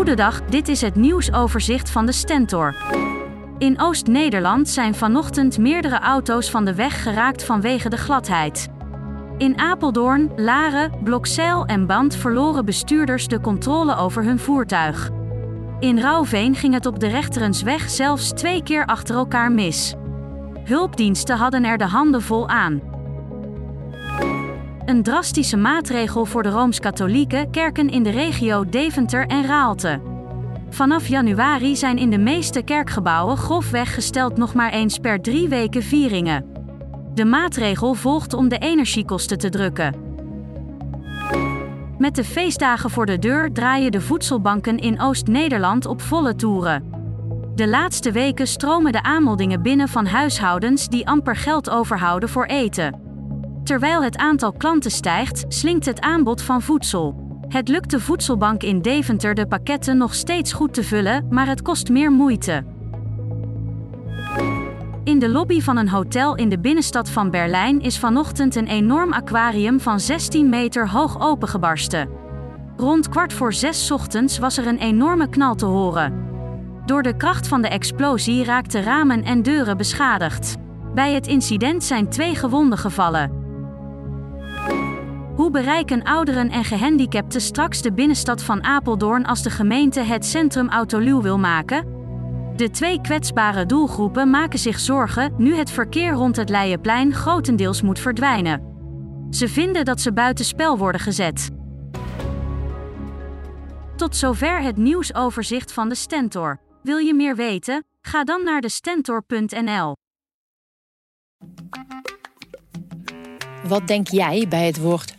Goedendag, dit is het nieuwsoverzicht van de Stentor. In Oost-Nederland zijn vanochtend meerdere auto's van de weg geraakt vanwege de gladheid. In Apeldoorn, Laren, Blokzeil en Band verloren bestuurders de controle over hun voertuig. In Rauwveen ging het op de Rechterensweg zelfs twee keer achter elkaar mis. Hulpdiensten hadden er de handen vol aan. Een drastische maatregel voor de rooms-katholieke kerken in de regio Deventer en Raalte. Vanaf januari zijn in de meeste kerkgebouwen grofweg gesteld nog maar eens per drie weken vieringen. De maatregel volgt om de energiekosten te drukken. Met de feestdagen voor de deur draaien de voedselbanken in Oost-Nederland op volle toeren. De laatste weken stromen de aanmeldingen binnen van huishoudens die amper geld overhouden voor eten. Terwijl het aantal klanten stijgt, slinkt het aanbod van voedsel. Het lukt de voedselbank in Deventer de pakketten nog steeds goed te vullen, maar het kost meer moeite. In de lobby van een hotel in de binnenstad van Berlijn is vanochtend een enorm aquarium van 16 meter hoog opengebarsten. Rond kwart voor zes ochtends was er een enorme knal te horen. Door de kracht van de explosie raakten ramen en deuren beschadigd. Bij het incident zijn twee gewonden gevallen. Hoe bereiken ouderen en gehandicapten straks de binnenstad van Apeldoorn als de gemeente het centrum autoluw wil maken? De twee kwetsbare doelgroepen maken zich zorgen nu het verkeer rond het Leienplein grotendeels moet verdwijnen. Ze vinden dat ze buitenspel worden gezet. Tot zover het nieuwsoverzicht van de Stentor. Wil je meer weten? Ga dan naar de stentor.nl. Wat denk jij bij het woord